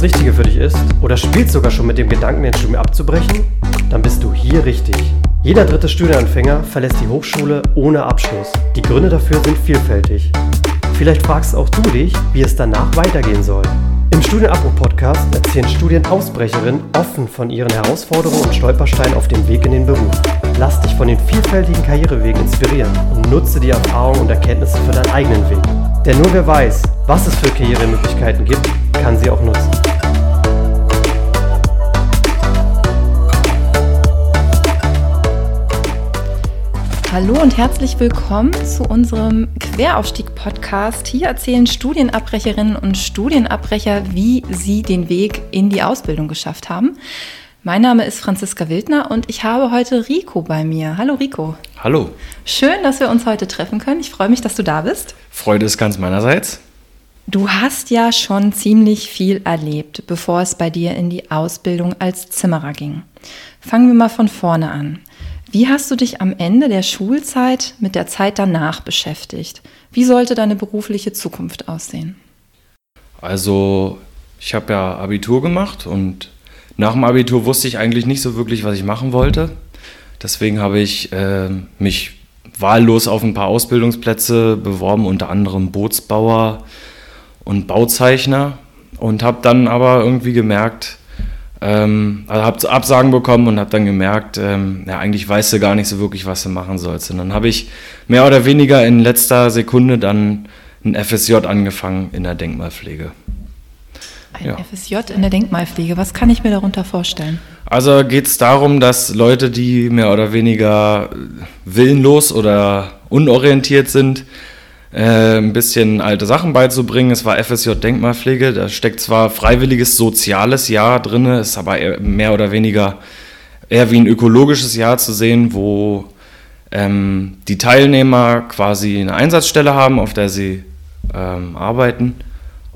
das Richtige für dich ist oder spielst sogar schon mit dem Gedanken, dein Studium abzubrechen? Dann bist du hier richtig. Jeder dritte Studienanfänger verlässt die Hochschule ohne Abschluss. Die Gründe dafür sind vielfältig. Vielleicht fragst auch du dich, wie es danach weitergehen soll. Im Studienabbruch-Podcast erzählen Studienausbrecherinnen offen von ihren Herausforderungen und Stolpersteinen auf dem Weg in den Beruf. Lass dich von den vielfältigen Karrierewegen inspirieren und nutze die Erfahrungen und Erkenntnisse für deinen eigenen Weg. Denn nur wer weiß, was es für Karrieremöglichkeiten gibt, kann sie auch nutzen. Hallo und herzlich willkommen zu unserem Queraufstieg-Podcast. Hier erzählen Studienabbrecherinnen und Studienabbrecher, wie sie den Weg in die Ausbildung geschafft haben. Mein Name ist Franziska Wildner und ich habe heute Rico bei mir. Hallo Rico. Hallo, Schön, dass wir uns heute treffen können. Ich freue mich, dass du da bist. Freude ist ganz meinerseits. Du hast ja schon ziemlich viel erlebt, bevor es bei dir in die Ausbildung als Zimmerer ging. Fangen wir mal von vorne an. Wie hast du dich am Ende der Schulzeit mit der Zeit danach beschäftigt? Wie sollte deine berufliche Zukunft aussehen? Also, ich habe ja Abitur gemacht und nach dem Abitur wusste ich eigentlich nicht so wirklich, was ich machen wollte. Deswegen habe ich äh, mich wahllos auf ein paar Ausbildungsplätze beworben, unter anderem Bootsbauer und Bauzeichner und habe dann aber irgendwie gemerkt, ähm, also habe Absagen bekommen und habe dann gemerkt, ähm, ja, eigentlich weißt du gar nicht so wirklich, was du machen sollst. Und dann habe ich mehr oder weniger in letzter Sekunde dann ein FSJ angefangen in der Denkmalpflege. Ein Ja. FSJ in der Denkmalpflege. Was kann ich mir darunter vorstellen? Also geht es darum, dass Leute, die mehr oder weniger willenlos oder unorientiert sind, äh, ein bisschen alte Sachen beizubringen. Es war FSJ Denkmalpflege, da steckt zwar freiwilliges soziales Jahr drin, ist aber mehr oder weniger eher wie ein ökologisches Jahr zu sehen, wo ähm, die Teilnehmer quasi eine Einsatzstelle haben, auf der sie ähm, arbeiten.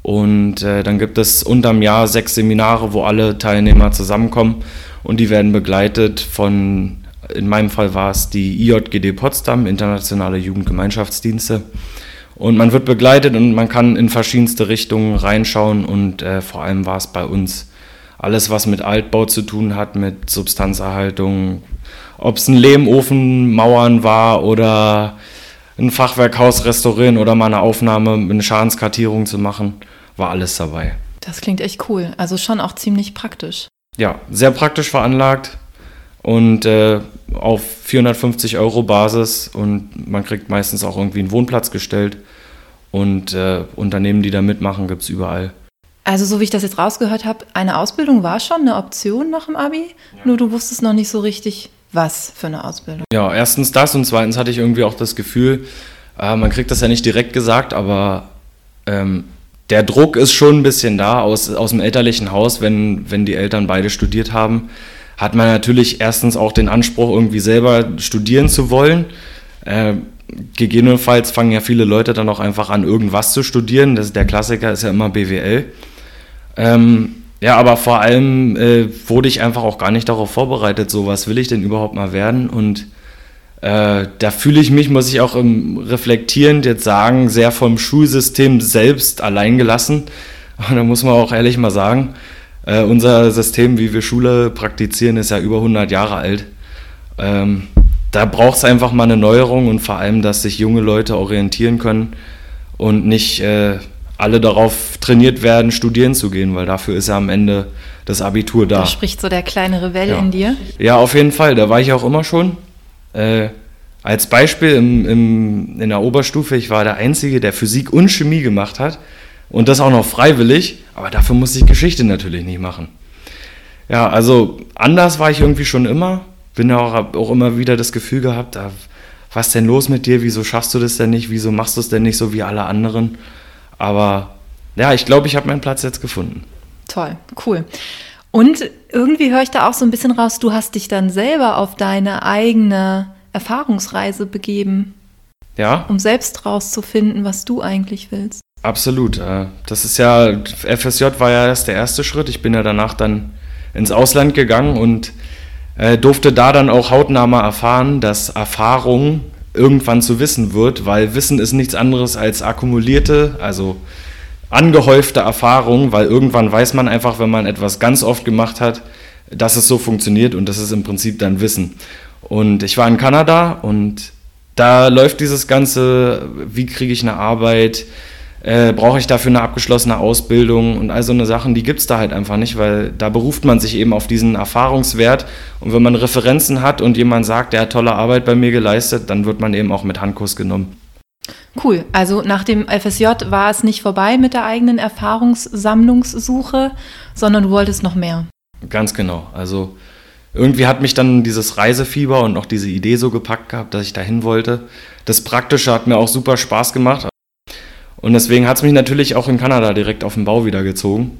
Und äh, dann gibt es unterm Jahr sechs Seminare, wo alle Teilnehmer zusammenkommen und die werden begleitet von, in meinem Fall war es die IJGD Potsdam, Internationale Jugendgemeinschaftsdienste. Und man wird begleitet und man kann in verschiedenste Richtungen reinschauen und äh, vor allem war es bei uns alles, was mit Altbau zu tun hat, mit Substanzerhaltung, ob es ein Lehmofen, Mauern war oder ein Fachwerkhaus restaurieren oder mal eine Aufnahme, eine Schadenskartierung zu machen, war alles dabei. Das klingt echt cool. Also schon auch ziemlich praktisch. Ja, sehr praktisch veranlagt und äh, auf 450 Euro Basis und man kriegt meistens auch irgendwie einen Wohnplatz gestellt und äh, Unternehmen, die da mitmachen, gibt es überall. Also so wie ich das jetzt rausgehört habe, eine Ausbildung war schon eine Option nach dem Abi, nur du wusstest noch nicht so richtig, was für eine Ausbildung. Ja, erstens das und zweitens hatte ich irgendwie auch das Gefühl, äh, man kriegt das ja nicht direkt gesagt, aber ähm, der Druck ist schon ein bisschen da aus, aus dem elterlichen Haus, wenn, wenn die Eltern beide studiert haben, hat man natürlich erstens auch den Anspruch, irgendwie selber studieren zu wollen. Äh, gegebenenfalls fangen ja viele Leute dann auch einfach an, irgendwas zu studieren. Das, der Klassiker ist ja immer BWL. Ähm, ja, aber vor allem äh, wurde ich einfach auch gar nicht darauf vorbereitet, so was will ich denn überhaupt mal werden. Und äh, da fühle ich mich, muss ich auch im, reflektierend jetzt sagen, sehr vom Schulsystem selbst allein gelassen. Und da muss man auch ehrlich mal sagen, äh, unser System, wie wir Schule praktizieren, ist ja über 100 Jahre alt. Ähm, da braucht es einfach mal eine Neuerung und vor allem, dass sich junge Leute orientieren können und nicht äh, alle darauf trainiert werden, studieren zu gehen, weil dafür ist ja am Ende das Abitur da. Da spricht so der kleine Rebell Ja. in dir. Ja, auf jeden Fall. Da war ich auch immer schon. Äh, als Beispiel im, im, in der Oberstufe, ich war der Einzige, der Physik und Chemie gemacht hat. Und das auch noch freiwillig. Aber dafür musste ich Geschichte natürlich nicht machen. Ja, also anders war ich irgendwie schon immer. Bin ja auch, auch immer wieder das Gefühl gehabt, ah, was denn los mit dir? Wieso schaffst du das denn nicht? Wieso machst du es denn nicht so wie alle anderen? Aber ja, ich glaube, ich habe meinen Platz jetzt gefunden. Toll, cool. Und irgendwie höre ich da auch so ein bisschen raus, du hast dich dann selber auf deine eigene Erfahrungsreise begeben, Ja, um selbst rauszufinden, was du eigentlich willst. Absolut. äh, Das ist ja, FSJ war ja erst der erste Schritt. Ich bin ja danach dann ins Ausland gegangen und Äh, durfte da dann auch hautnah mal erfahren, dass Erfahrung irgendwann zu Wissen wird, weil Wissen ist nichts anderes als akkumulierte, also angehäufte Erfahrung, weil irgendwann weiß man einfach, wenn man etwas ganz oft gemacht hat, dass es so funktioniert und das ist im Prinzip dann Wissen. Und ich war in Kanada und da läuft dieses ganze, wie kriege ich eine Arbeit, äh, brauche ich dafür eine abgeschlossene Ausbildung und all so eine Sachen, die gibt es da halt einfach nicht, weil da beruft man sich eben auf diesen Erfahrungswert und wenn man Referenzen hat und jemand sagt, der hat tolle Arbeit bei mir geleistet, dann wird man eben auch mit Handkuss genommen. Cool. Also nach dem FSJ war es nicht vorbei mit der eigenen Erfahrungssammlungssuche, sondern du wolltest noch mehr. Ganz genau. Also irgendwie hat mich dann dieses Reisefieber und auch diese Idee so gepackt gehabt, dass ich dahin wollte. Das Praktische hat mir auch super Spaß gemacht. Und deswegen hat es mich natürlich auch in Kanada direkt auf den Bau wieder gezogen.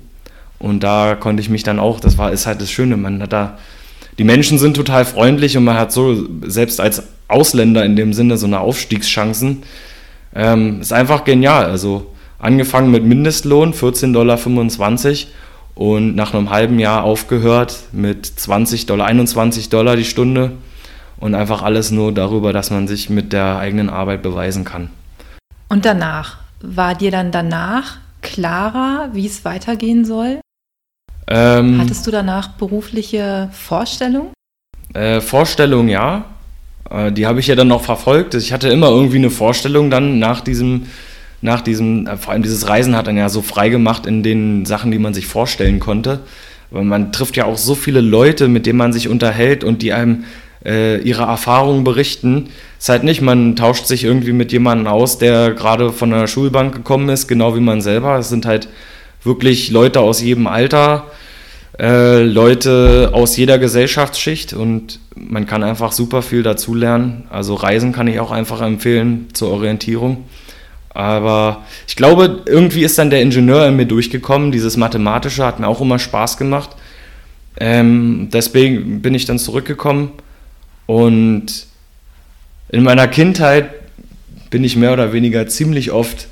Und da konnte ich mich dann auch, das war ist halt das Schöne, man hat da, die Menschen sind total freundlich und man hat so, selbst als Ausländer in dem Sinne, so eine Aufstiegschancen. Ähm, ist einfach genial. Also angefangen mit Mindestlohn, 14,25 Dollar und nach einem halben Jahr aufgehört mit 20 Dollar, 21 Dollar die Stunde und einfach alles nur darüber, dass man sich mit der eigenen Arbeit beweisen kann. Und danach? War dir dann danach klarer, wie es weitergehen soll? Ähm, Hattest du danach berufliche Vorstellungen? Äh, Vorstellungen, ja. Äh, die habe ich ja dann noch verfolgt. Ich hatte immer irgendwie eine Vorstellung dann nach diesem nach diesem, äh, vor allem dieses Reisen hat dann ja so frei gemacht in den Sachen, die man sich vorstellen konnte. Weil man trifft ja auch so viele Leute, mit denen man sich unterhält und die einem äh, ihre Erfahrungen berichten. Es ist halt nicht, man tauscht sich irgendwie mit jemandem aus, der gerade von der Schulbank gekommen ist, genau wie man selber. Es sind halt wirklich Leute aus jedem Alter, äh, Leute aus jeder Gesellschaftsschicht und man kann einfach super viel dazulernen. Also Reisen kann ich auch einfach empfehlen zur Orientierung. Aber ich glaube, irgendwie ist dann der Ingenieur in mir durchgekommen. Dieses Mathematische hat mir auch immer Spaß gemacht. Ähm, deswegen bin ich dann zurückgekommen. Und in meiner Kindheit bin ich mehr oder weniger ziemlich oft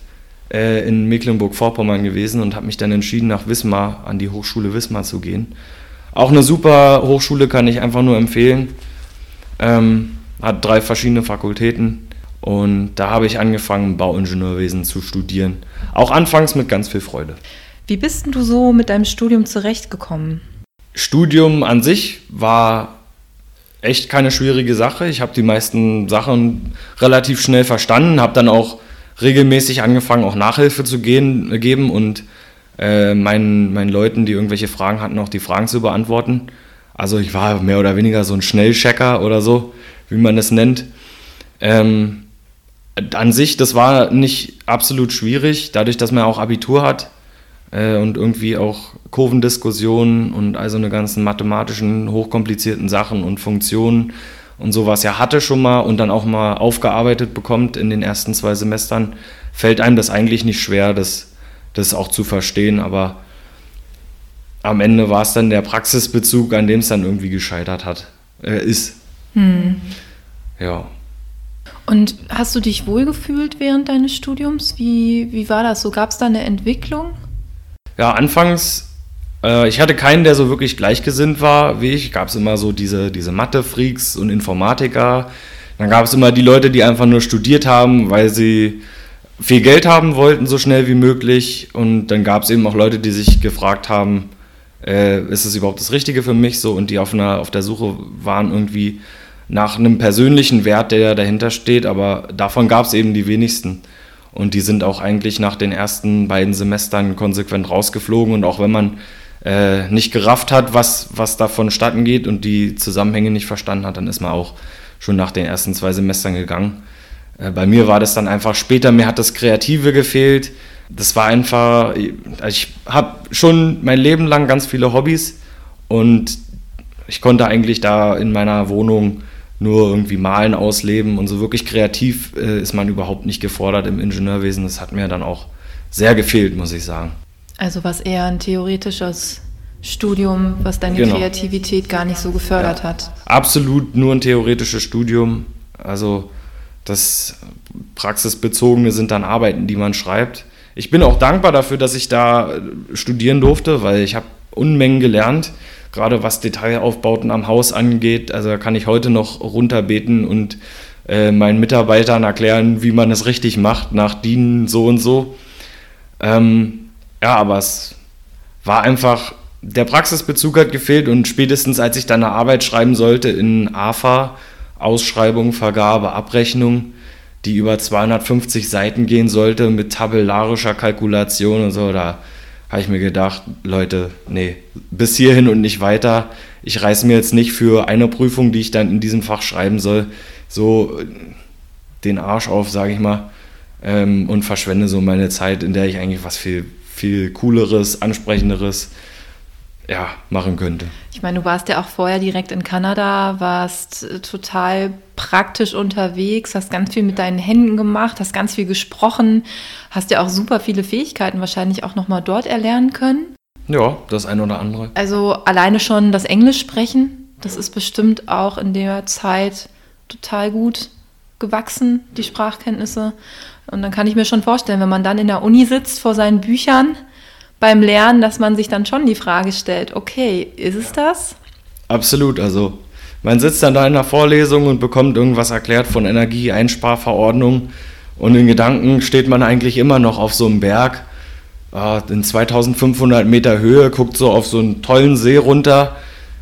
äh, in Mecklenburg-Vorpommern gewesen und habe mich dann entschieden, nach Wismar, an die Hochschule Wismar zu gehen. Auch eine super Hochschule kann ich einfach nur empfehlen. Ähm, hat drei verschiedene Fakultäten und da habe ich angefangen, Bauingenieurwesen zu studieren. Auch anfangs mit ganz viel Freude. Wie bist du so mit deinem Studium zurechtgekommen? Studium an sich war echt keine schwierige Sache. Ich habe die meisten Sachen relativ schnell verstanden, habe dann auch regelmäßig angefangen, auch Nachhilfe zu gehen, geben und äh, meinen, meinen Leuten, die irgendwelche Fragen hatten, auch die Fragen zu beantworten. Also ich war mehr oder weniger so ein Schnellchecker oder so, wie man es nennt. Ähm, an sich, das war nicht absolut schwierig, dadurch, dass man auch Abitur hat äh, und irgendwie auch Kurvendiskussionen und also eine ganzen mathematischen, hochkomplizierten Sachen und Funktionen und sowas ja hatte schon mal und dann auch mal aufgearbeitet bekommt in den ersten zwei Semestern, fällt einem das eigentlich nicht schwer, das, das auch zu verstehen, aber am Ende war es dann der Praxisbezug, an dem es dann irgendwie gescheitert hat, äh, ist. Hm. Ja. Und hast du dich wohlgefühlt während deines Studiums? Wie, wie war das so? Gab es da eine Entwicklung? Ja, anfangs, äh, ich hatte keinen, der so wirklich gleichgesinnt war wie ich. Gab es immer so diese, diese Mathe-Freaks und Informatiker. Dann gab es immer die Leute, die einfach nur studiert haben, weil sie viel Geld haben wollten, so schnell wie möglich. Und dann gab es eben auch Leute, die sich gefragt haben, äh, ist es überhaupt das Richtige für mich? So, und die auf, einer, auf der Suche waren irgendwie nach einem persönlichen Wert, der dahinter steht, aber davon gab es eben die wenigsten. Und die sind auch eigentlich nach den ersten beiden Semestern konsequent rausgeflogen. Und auch wenn man äh, nicht gerafft hat, was, was da vonstatten geht und die Zusammenhänge nicht verstanden hat, dann ist man auch schon nach den ersten zwei Semestern gegangen. Äh, bei mir war das dann einfach später, mir hat das Kreative gefehlt. Das war einfach, ich habe schon mein Leben lang ganz viele Hobbys und ich konnte eigentlich da in meiner Wohnung nur irgendwie malen, ausleben und so wirklich kreativ äh, ist man überhaupt nicht gefordert im Ingenieurwesen. Das hat mir dann auch sehr gefehlt, muss ich sagen. Also was eher ein theoretisches Studium, was deine genau. Kreativität gar nicht so gefördert ja. hat. Absolut nur ein theoretisches Studium. Also das Praxisbezogene sind dann Arbeiten, die man schreibt. Ich bin auch dankbar dafür, dass ich da studieren durfte, weil ich habe Unmengen gelernt gerade was Detailaufbauten am Haus angeht. Also da kann ich heute noch runterbeten und äh, meinen Mitarbeitern erklären, wie man es richtig macht, nach DIN so und so. Ähm, ja, aber es war einfach, der Praxisbezug hat gefehlt und spätestens als ich dann eine Arbeit schreiben sollte in AFA, Ausschreibung, Vergabe, Abrechnung, die über 250 Seiten gehen sollte mit tabellarischer Kalkulation und so, da habe ich mir gedacht, Leute, nee, bis hierhin und nicht weiter. Ich reiß mir jetzt nicht für eine Prüfung, die ich dann in diesem Fach schreiben soll, so den Arsch auf, sage ich mal, ähm, und verschwende so meine Zeit, in der ich eigentlich was viel, viel cooleres, ansprechenderes ja, machen könnte. Ich meine, du warst ja auch vorher direkt in Kanada, warst äh, total praktisch unterwegs, hast ganz viel mit deinen Händen gemacht, hast ganz viel gesprochen, hast ja auch super viele Fähigkeiten wahrscheinlich auch nochmal dort erlernen können. Ja, das eine oder andere. Also alleine schon das Englisch sprechen, das ist bestimmt auch in der Zeit total gut gewachsen, die Sprachkenntnisse. Und dann kann ich mir schon vorstellen, wenn man dann in der Uni sitzt vor seinen Büchern, beim Lernen, dass man sich dann schon die Frage stellt, okay, ist es das? Absolut, also man sitzt dann da in der Vorlesung und bekommt irgendwas erklärt von Energieeinsparverordnung und in Gedanken steht man eigentlich immer noch auf so einem Berg äh, in 2500 Meter Höhe, guckt so auf so einen tollen See runter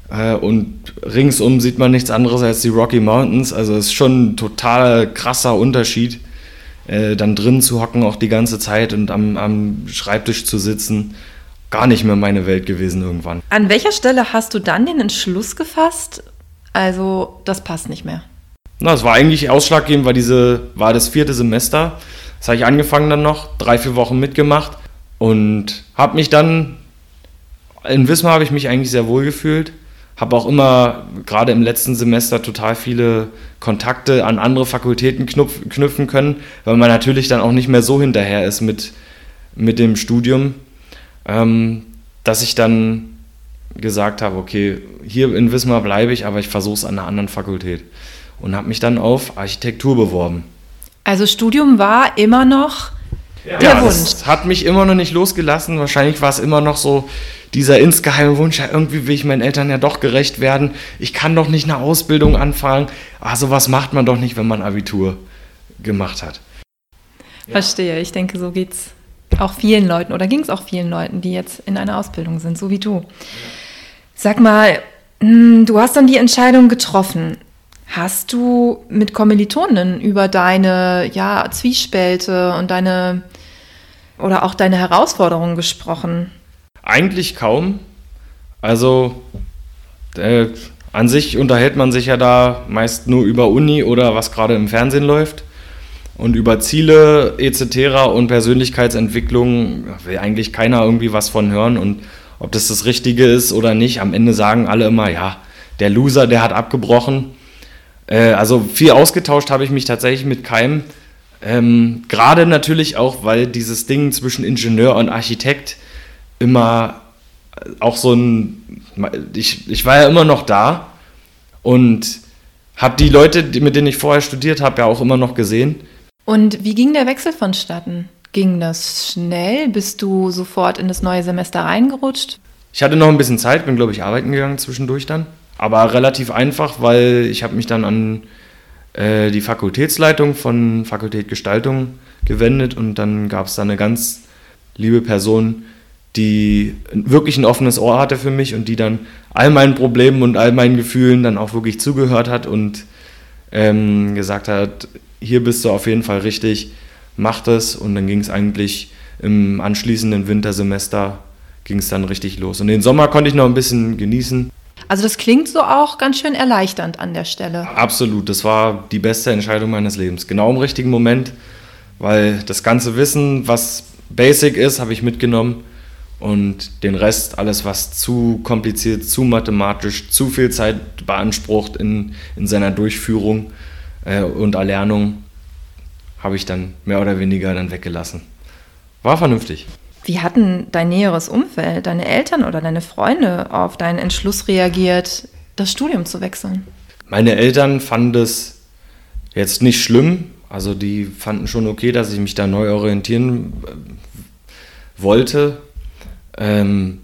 äh, und ringsum sieht man nichts anderes als die Rocky Mountains. Also es ist schon ein total krasser Unterschied äh, dann drin zu hocken auch die ganze Zeit und am, am Schreibtisch zu sitzen, gar nicht mehr meine Welt gewesen irgendwann. An welcher Stelle hast du dann den Entschluss gefasst? Also, das passt nicht mehr. Na, es war eigentlich ausschlaggebend, weil diese, war das vierte Semester. Das habe ich angefangen dann noch, drei, vier Wochen mitgemacht und habe mich dann, in Wismar habe ich mich eigentlich sehr wohl gefühlt habe auch immer, gerade im letzten Semester, total viele Kontakte an andere Fakultäten knüpf, knüpfen können, weil man natürlich dann auch nicht mehr so hinterher ist mit, mit dem Studium, ähm, dass ich dann gesagt habe, okay, hier in Wismar bleibe ich, aber ich versuche es an einer anderen Fakultät. Und habe mich dann auf Architektur beworben. Also Studium war immer noch ja, der Wunsch. Das hat mich immer noch nicht losgelassen. Wahrscheinlich war es immer noch so, dieser insgeheime Wunsch, ja, irgendwie will ich meinen Eltern ja doch gerecht werden. Ich kann doch nicht eine Ausbildung anfangen. Ah, sowas macht man doch nicht, wenn man Abitur gemacht hat. Verstehe. Ich denke, so geht es auch vielen Leuten oder ging es auch vielen Leuten, die jetzt in einer Ausbildung sind, so wie du. Sag mal, hm, du hast dann die Entscheidung getroffen. Hast du mit Kommilitonen über deine ja, Zwiespälte und deine oder auch deine Herausforderungen gesprochen? Eigentlich kaum. Also äh, an sich unterhält man sich ja da meist nur über Uni oder was gerade im Fernsehen läuft. Und über Ziele etc. und Persönlichkeitsentwicklung will eigentlich keiner irgendwie was von hören. Und ob das das Richtige ist oder nicht, am Ende sagen alle immer, ja, der Loser, der hat abgebrochen. Äh, also viel ausgetauscht habe ich mich tatsächlich mit keinem. Ähm, Gerade natürlich auch, weil dieses Ding zwischen Ingenieur und Architekt immer auch so ein, ich, ich war ja immer noch da und habe die Leute, mit denen ich vorher studiert habe, ja auch immer noch gesehen. Und wie ging der Wechsel vonstatten? Ging das schnell? Bist du sofort in das neue Semester reingerutscht? Ich hatte noch ein bisschen Zeit, bin glaube ich arbeiten gegangen zwischendurch dann, aber relativ einfach, weil ich habe mich dann an äh, die Fakultätsleitung von Fakultät Gestaltung gewendet und dann gab es da eine ganz liebe Person, die wirklich ein offenes Ohr hatte für mich und die dann all meinen Problemen und all meinen Gefühlen dann auch wirklich zugehört hat und ähm, gesagt hat, hier bist du auf jeden Fall richtig, mach das. Und dann ging es eigentlich im anschließenden Wintersemester ging es dann richtig los. Und den Sommer konnte ich noch ein bisschen genießen. Also das klingt so auch ganz schön erleichternd an der Stelle. Absolut, das war die beste Entscheidung meines Lebens. Genau im richtigen Moment, weil das ganze Wissen, was basic ist, habe ich mitgenommen und den Rest, alles was zu kompliziert, zu mathematisch, zu viel Zeit beansprucht in, in seiner Durchführung äh, und Erlernung, habe ich dann mehr oder weniger dann weggelassen. War vernünftig. Wie hatten dein näheres Umfeld, deine Eltern oder deine Freunde auf deinen Entschluss reagiert, das Studium zu wechseln? Meine Eltern fanden es jetzt nicht schlimm. Also die fanden schon okay, dass ich mich da neu orientieren äh, wollte. Ähm,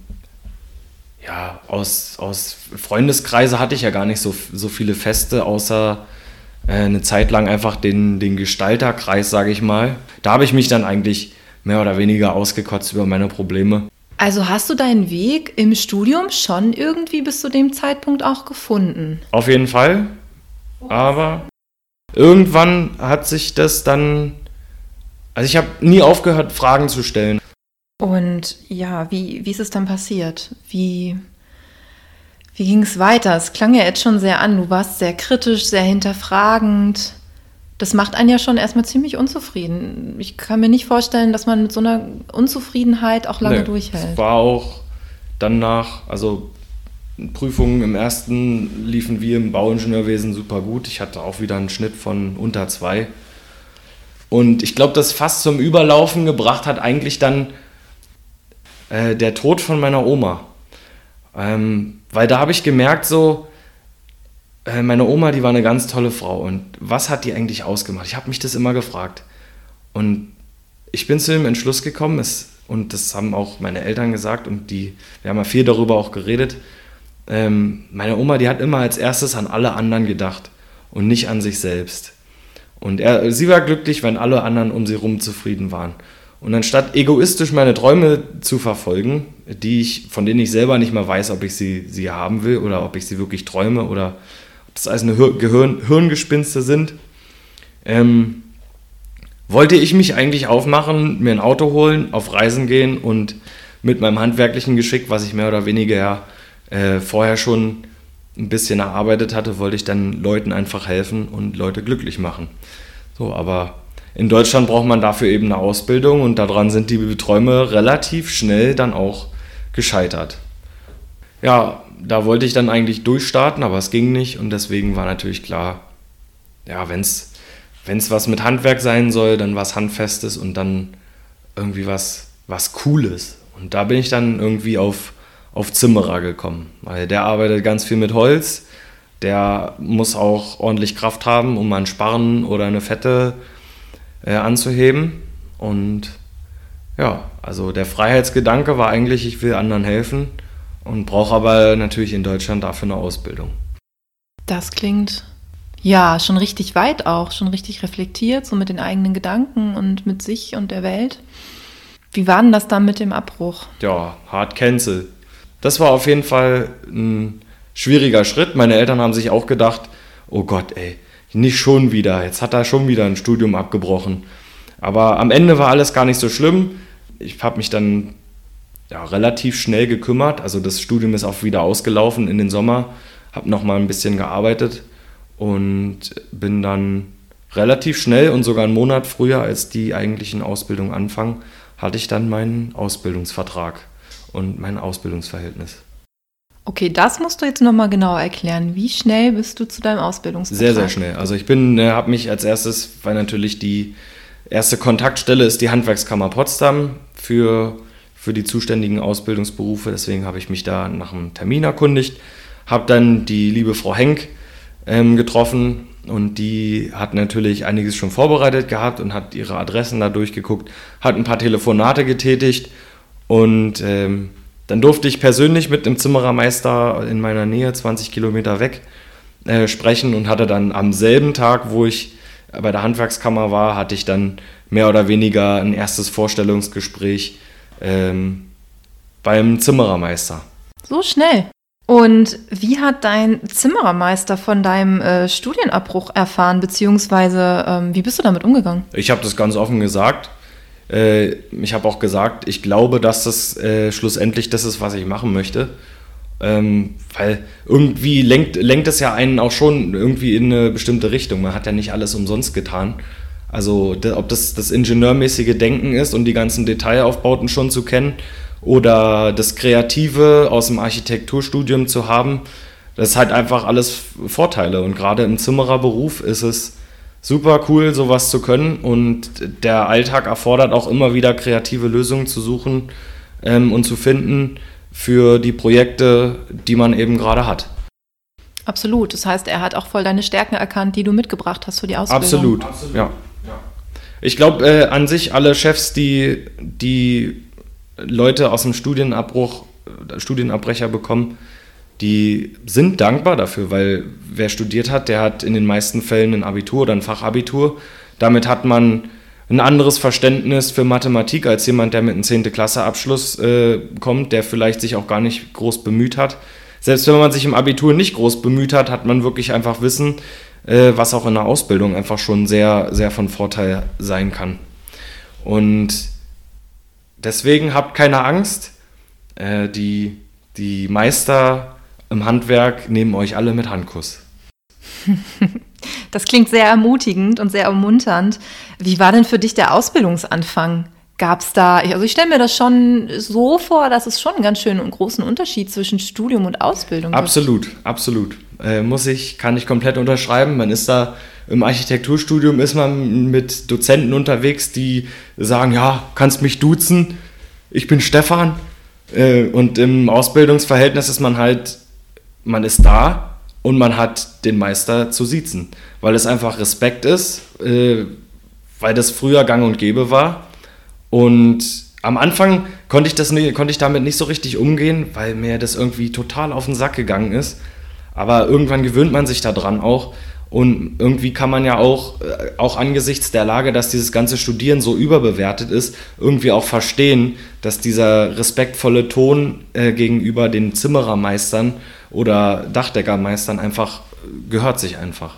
ja, aus, aus Freundeskreise hatte ich ja gar nicht so, so viele Feste, außer äh, eine Zeit lang einfach den, den Gestalterkreis, sage ich mal. Da habe ich mich dann eigentlich mehr oder weniger ausgekotzt über meine Probleme. Also hast du deinen Weg im Studium schon irgendwie bis zu dem Zeitpunkt auch gefunden? Auf jeden Fall. Aber irgendwann hat sich das dann. Also ich habe nie aufgehört, Fragen zu stellen. Und ja, wie, wie ist es dann passiert? Wie, wie ging es weiter? Es klang ja jetzt schon sehr an. Du warst sehr kritisch, sehr hinterfragend. Das macht einen ja schon erstmal ziemlich unzufrieden. Ich kann mir nicht vorstellen, dass man mit so einer Unzufriedenheit auch lange nee, durchhält. Es war auch danach, also Prüfungen im ersten liefen wir im Bauingenieurwesen super gut. Ich hatte auch wieder einen Schnitt von unter zwei. Und ich glaube, das fast zum Überlaufen gebracht hat eigentlich dann äh, der Tod von meiner Oma. Ähm, weil da habe ich gemerkt, so, äh, meine Oma, die war eine ganz tolle Frau. Und was hat die eigentlich ausgemacht? Ich habe mich das immer gefragt. Und ich bin zu dem Entschluss gekommen, es, und das haben auch meine Eltern gesagt, und die, wir haben ja viel darüber auch geredet. Ähm, meine Oma, die hat immer als erstes an alle anderen gedacht und nicht an sich selbst. Und er, sie war glücklich, wenn alle anderen um sie herum zufrieden waren. Und anstatt egoistisch meine Träume zu verfolgen, die ich, von denen ich selber nicht mal weiß, ob ich sie, sie haben will oder ob ich sie wirklich träume oder das alles eine Gehirn, Hirngespinste sind, ähm, wollte ich mich eigentlich aufmachen, mir ein Auto holen, auf Reisen gehen und mit meinem handwerklichen Geschick, was ich mehr oder weniger äh, vorher schon ein bisschen erarbeitet hatte, wollte ich dann Leuten einfach helfen und Leute glücklich machen. So, aber in Deutschland braucht man dafür eben eine Ausbildung und daran sind die Träume relativ schnell dann auch gescheitert. Ja, da wollte ich dann eigentlich durchstarten, aber es ging nicht und deswegen war natürlich klar, ja, wenn es was mit Handwerk sein soll, dann was Handfestes und dann irgendwie was, was Cooles. Und da bin ich dann irgendwie auf, auf Zimmerer gekommen, weil der arbeitet ganz viel mit Holz, der muss auch ordentlich Kraft haben, um mal einen Sparren oder eine Fette äh, anzuheben. Und ja, also der Freiheitsgedanke war eigentlich, ich will anderen helfen und brauche aber natürlich in Deutschland dafür eine Ausbildung. Das klingt ja schon richtig weit auch, schon richtig reflektiert, so mit den eigenen Gedanken und mit sich und der Welt. Wie war denn das dann mit dem Abbruch? Ja, hart cancel. Das war auf jeden Fall ein schwieriger Schritt. Meine Eltern haben sich auch gedacht, oh Gott, ey, nicht schon wieder, jetzt hat er schon wieder ein Studium abgebrochen. Aber am Ende war alles gar nicht so schlimm. Ich habe mich dann ja, relativ schnell gekümmert. Also das Studium ist auch wieder ausgelaufen in den Sommer, habe noch mal ein bisschen gearbeitet und bin dann relativ schnell und sogar einen Monat früher als die eigentlichen Ausbildung anfangen, hatte ich dann meinen Ausbildungsvertrag und mein Ausbildungsverhältnis. Okay, das musst du jetzt nochmal genau erklären. Wie schnell bist du zu deinem Ausbildungsvertrag? Sehr, sehr schnell. Also ich bin, äh, habe mich als erstes, weil natürlich die erste Kontaktstelle ist die Handwerkskammer Potsdam für, für die zuständigen Ausbildungsberufe. Deswegen habe ich mich da nach einem Termin erkundigt, habe dann die liebe Frau Henk ähm, getroffen und die hat natürlich einiges schon vorbereitet gehabt und hat ihre Adressen da durchgeguckt, hat ein paar Telefonate getätigt und ähm, dann durfte ich persönlich mit einem Zimmerermeister in meiner Nähe, 20 Kilometer weg, äh, sprechen und hatte dann am selben Tag, wo ich bei der Handwerkskammer war, hatte ich dann mehr oder weniger ein erstes Vorstellungsgespräch ähm, beim Zimmerermeister. So schnell. Und wie hat dein Zimmerermeister von deinem äh, Studienabbruch erfahren, beziehungsweise ähm, wie bist du damit umgegangen? Ich habe das ganz offen gesagt. Äh, ich habe auch gesagt, ich glaube, dass das äh, schlussendlich das ist, was ich machen möchte. Ähm, weil irgendwie lenkt, lenkt es ja einen auch schon irgendwie in eine bestimmte Richtung. Man hat ja nicht alles umsonst getan. Also ob das das ingenieurmäßige Denken ist und die ganzen Detailaufbauten schon zu kennen oder das Kreative aus dem Architekturstudium zu haben, das hat einfach alles Vorteile. Und gerade im Zimmererberuf ist es super cool, sowas zu können. Und der Alltag erfordert auch immer wieder kreative Lösungen zu suchen ähm, und zu finden für die Projekte, die man eben gerade hat. Absolut. Das heißt, er hat auch voll deine Stärken erkannt, die du mitgebracht hast für die Ausbildung. Absolut, Absolut. ja. Ich glaube, äh, an sich alle Chefs, die, die Leute aus dem Studienabbruch Studienabbrecher bekommen, die sind dankbar dafür, weil wer studiert hat, der hat in den meisten Fällen ein Abitur oder ein Fachabitur. Damit hat man ein anderes Verständnis für Mathematik als jemand, der mit einem 10. Klasse Abschluss äh, kommt, der vielleicht sich auch gar nicht groß bemüht hat. Selbst wenn man sich im Abitur nicht groß bemüht hat, hat man wirklich einfach Wissen, äh, was auch in der Ausbildung einfach schon sehr, sehr von Vorteil sein kann. Und deswegen habt keine Angst. Äh, die, die Meister im Handwerk nehmen euch alle mit Handkuss. Das klingt sehr ermutigend und sehr ermunternd. Wie war denn für dich der Ausbildungsanfang? Gab es da, also ich stelle mir das schon so vor, dass es schon einen ganz schönen und großen Unterschied zwischen Studium und Ausbildung gibt. Absolut, absolut. Äh, muss ich, kann ich komplett unterschreiben. Man ist da im Architekturstudium ist man mit Dozenten unterwegs, die sagen, ja, kannst mich duzen, ich bin Stefan. Äh, und im Ausbildungsverhältnis ist man halt, man ist da und man hat den Meister zu siezen, weil es einfach Respekt ist, äh, weil das früher gang und gäbe war. Und am Anfang konnte ich, das konnte ich damit nicht so richtig umgehen, weil mir das irgendwie total auf den Sack gegangen ist. Aber irgendwann gewöhnt man sich daran auch. Und irgendwie kann man ja auch, äh, auch angesichts der Lage, dass dieses ganze Studieren so überbewertet ist, irgendwie auch verstehen, dass dieser respektvolle Ton äh, gegenüber den Zimmerermeistern oder Dachdeckermeistern einfach gehört sich einfach.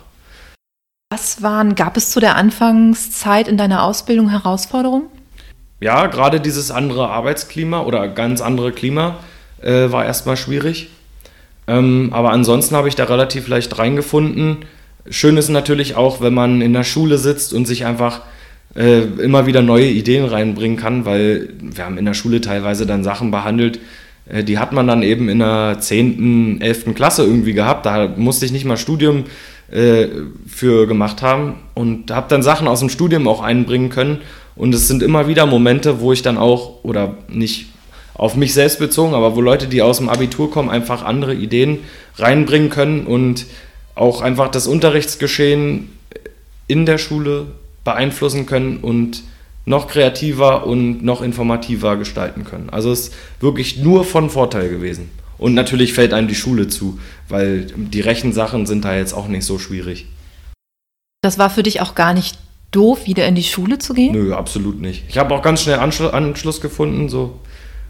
Was waren, gab es zu der Anfangszeit in deiner Ausbildung Herausforderungen? Ja, gerade dieses andere Arbeitsklima oder ganz andere Klima äh, war erstmal schwierig. Ähm, aber ansonsten habe ich da relativ leicht reingefunden. Schön ist natürlich auch, wenn man in der Schule sitzt und sich einfach äh, immer wieder neue Ideen reinbringen kann, weil wir haben in der Schule teilweise dann Sachen behandelt, äh, die hat man dann eben in der 10., 11. Klasse irgendwie gehabt. Da musste ich nicht mal Studium äh, für gemacht haben und habe dann Sachen aus dem Studium auch einbringen können. Und es sind immer wieder Momente, wo ich dann auch, oder nicht auf mich selbst bezogen, aber wo Leute, die aus dem Abitur kommen, einfach andere Ideen reinbringen können und auch einfach das Unterrichtsgeschehen in der Schule beeinflussen können und noch kreativer und noch informativer gestalten können. Also es ist wirklich nur von Vorteil gewesen. Und natürlich fällt einem die Schule zu, weil die Rechensachen sind da jetzt auch nicht so schwierig. Das war für dich auch gar nicht doof, wieder in die Schule zu gehen? Nö, absolut nicht. Ich habe auch ganz schnell Anschluss, gefunden. So.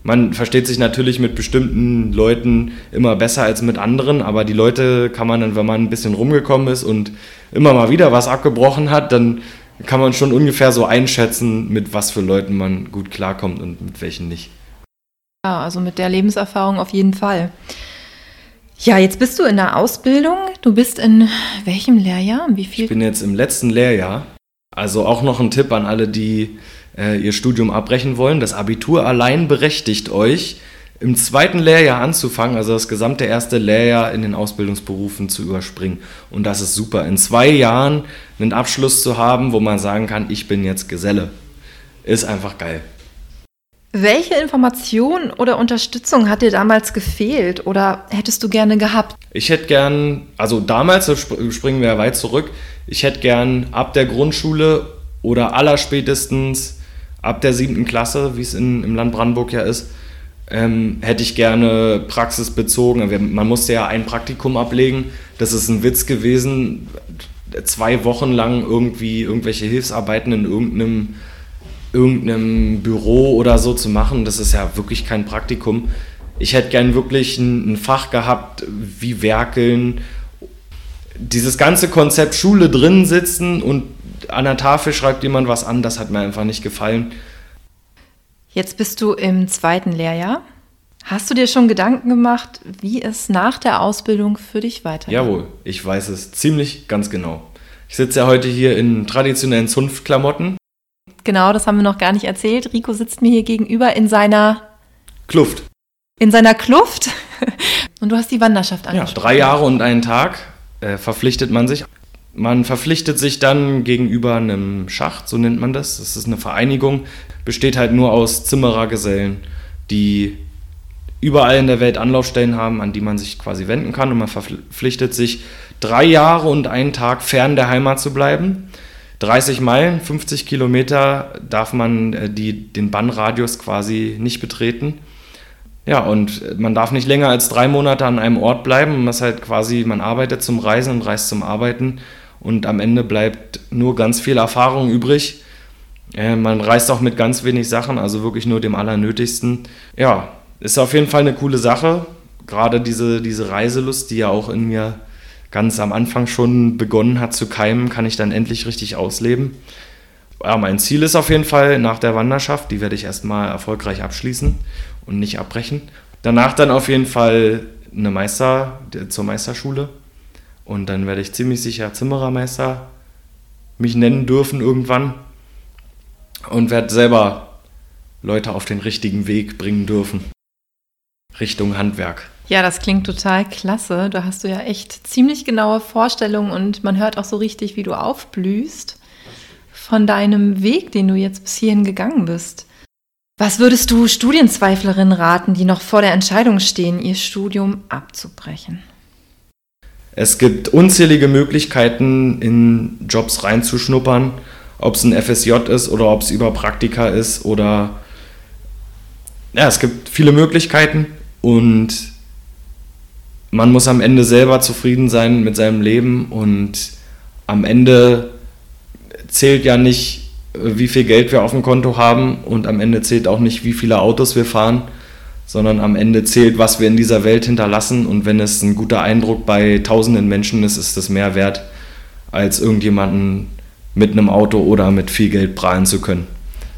Man versteht sich natürlich mit bestimmten Leuten immer besser als mit anderen, aber die Leute kann man dann, wenn man ein bisschen rumgekommen ist und immer mal wieder was abgebrochen hat, dann kann man schon ungefähr so einschätzen, mit was für Leuten man gut klarkommt und mit welchen nicht. Ja, also mit der Lebenserfahrung auf jeden Fall. Ja, jetzt bist du in der Ausbildung. Du bist in welchem Lehrjahr? Wie viel? Ich bin jetzt im letzten Lehrjahr. Also auch noch ein Tipp an alle, die äh, ihr Studium abbrechen wollen. Das Abitur allein berechtigt euch, im zweiten Lehrjahr anzufangen, also das gesamte erste Lehrjahr in den Ausbildungsberufen zu überspringen. Und das ist super. In zwei Jahren einen Abschluss zu haben, wo man sagen kann, ich bin jetzt Geselle, ist einfach geil. Welche Information oder Unterstützung hat dir damals gefehlt oder hättest du gerne gehabt? Ich hätte gern, also damals, springen wir ja weit zurück, ich hätte gern ab der Grundschule oder allerspätestens ab der siebten Klasse, wie es in, im Land Brandenburg ja ist, ähm, hätte ich gerne praxisbezogen. Man musste ja ein Praktikum ablegen. Das ist ein Witz gewesen, zwei Wochen lang irgendwie irgendwelche Hilfsarbeiten in irgendeinem, irgendeinem Büro oder so zu machen. Das ist ja wirklich kein Praktikum. Ich hätte gern wirklich ein, ein Fach gehabt, wie Werkeln. Dieses ganze Konzept Schule drin sitzen und an der Tafel schreibt jemand was an, das hat mir einfach nicht gefallen. Jetzt bist du im zweiten Lehrjahr. Hast du dir schon Gedanken gemacht, wie es nach der Ausbildung für dich weitergeht? Jawohl, ich weiß es ziemlich ganz genau. Ich sitze ja heute hier in traditionellen Zunftklamotten. Genau, das haben wir noch gar nicht erzählt. Rico sitzt mir hier gegenüber in seiner Kluft. In seiner Kluft. Und du hast die Wanderschaft angesprochen. Ja, drei Jahre und einen Tag äh, verpflichtet man sich. Man verpflichtet sich dann gegenüber einem Schacht, so nennt man das. Das ist eine Vereinigung, besteht halt nur aus Zimmerergesellen, die überall in der Welt Anlaufstellen haben, an die man sich quasi wenden kann. Und man verpflichtet sich, drei Jahre und einen Tag fern der Heimat zu bleiben. 30 Meilen, 50 Kilometer darf man äh, die, den Bannradius quasi nicht betreten. Ja, und man darf nicht länger als drei Monate an einem Ort bleiben. Man ist halt quasi, man arbeitet zum Reisen und reist zum Arbeiten. Und am Ende bleibt nur ganz viel Erfahrung übrig. Äh, man reist auch mit ganz wenig Sachen, also wirklich nur dem Allernötigsten. Ja, ist auf jeden Fall eine coole Sache. Gerade diese, diese Reiselust, die ja auch in mir ganz am Anfang schon begonnen hat zu keimen, kann ich dann endlich richtig ausleben. Ja, mein Ziel ist auf jeden Fall nach der Wanderschaft, die werde ich erstmal erfolgreich abschließen und nicht abbrechen. Danach dann auf jeden Fall eine Meister zur Meisterschule und dann werde ich ziemlich sicher Zimmerermeister mich nennen dürfen irgendwann und werde selber Leute auf den richtigen Weg bringen dürfen. Richtung Handwerk. Ja, das klingt total klasse. Da hast du ja echt ziemlich genaue Vorstellungen und man hört auch so richtig, wie du aufblühst von deinem Weg, den du jetzt bis hierhin gegangen bist. Was würdest du Studienzweiflerinnen raten, die noch vor der Entscheidung stehen, ihr Studium abzubrechen? Es gibt unzählige Möglichkeiten, in Jobs reinzuschnuppern, ob es ein FSJ ist oder ob es über Praktika ist oder ja, es gibt viele Möglichkeiten und man muss am Ende selber zufrieden sein mit seinem Leben und am Ende zählt ja nicht, wie viel Geld wir auf dem Konto haben und am Ende zählt auch nicht, wie viele Autos wir fahren, sondern am Ende zählt, was wir in dieser Welt hinterlassen und wenn es ein guter Eindruck bei tausenden Menschen ist, ist es mehr wert, als irgendjemanden mit einem Auto oder mit viel Geld prahlen zu können.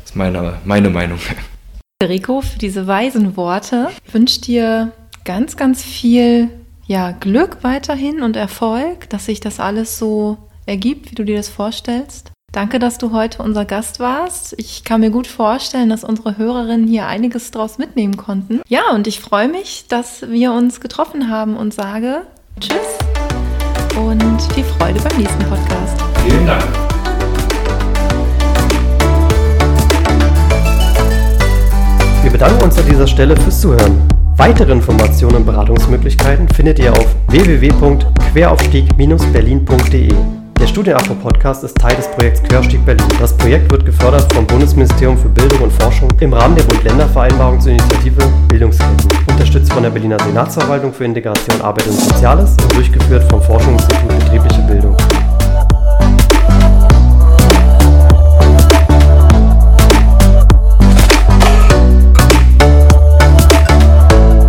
Das ist meine, meine Meinung. Rico, für diese weisen Worte wünsche dir ganz, ganz viel ja, Glück weiterhin und Erfolg, dass sich das alles so ergibt, wie du dir das vorstellst. Danke, dass du heute unser Gast warst. Ich kann mir gut vorstellen, dass unsere Hörerinnen hier einiges draus mitnehmen konnten. Ja, und ich freue mich, dass wir uns getroffen haben und sage Tschüss und viel Freude beim nächsten Podcast. Vielen Dank. Wir bedanken uns an dieser Stelle fürs Zuhören. Weitere Informationen und Beratungsmöglichkeiten findet ihr auf www.queraufstieg-berlin.de. Der Studienafro-Podcast ist Teil des Projekts Queraufstieg Berlin. Das Projekt wird gefördert vom Bundesministerium für Bildung und Forschung im Rahmen der Bund-Länder-Vereinbarung zur Initiative Bildungsketten, unterstützt von der Berliner Senatsverwaltung für Integration, Arbeit und Soziales und durchgeführt vom Forschungsinstitut Betrieb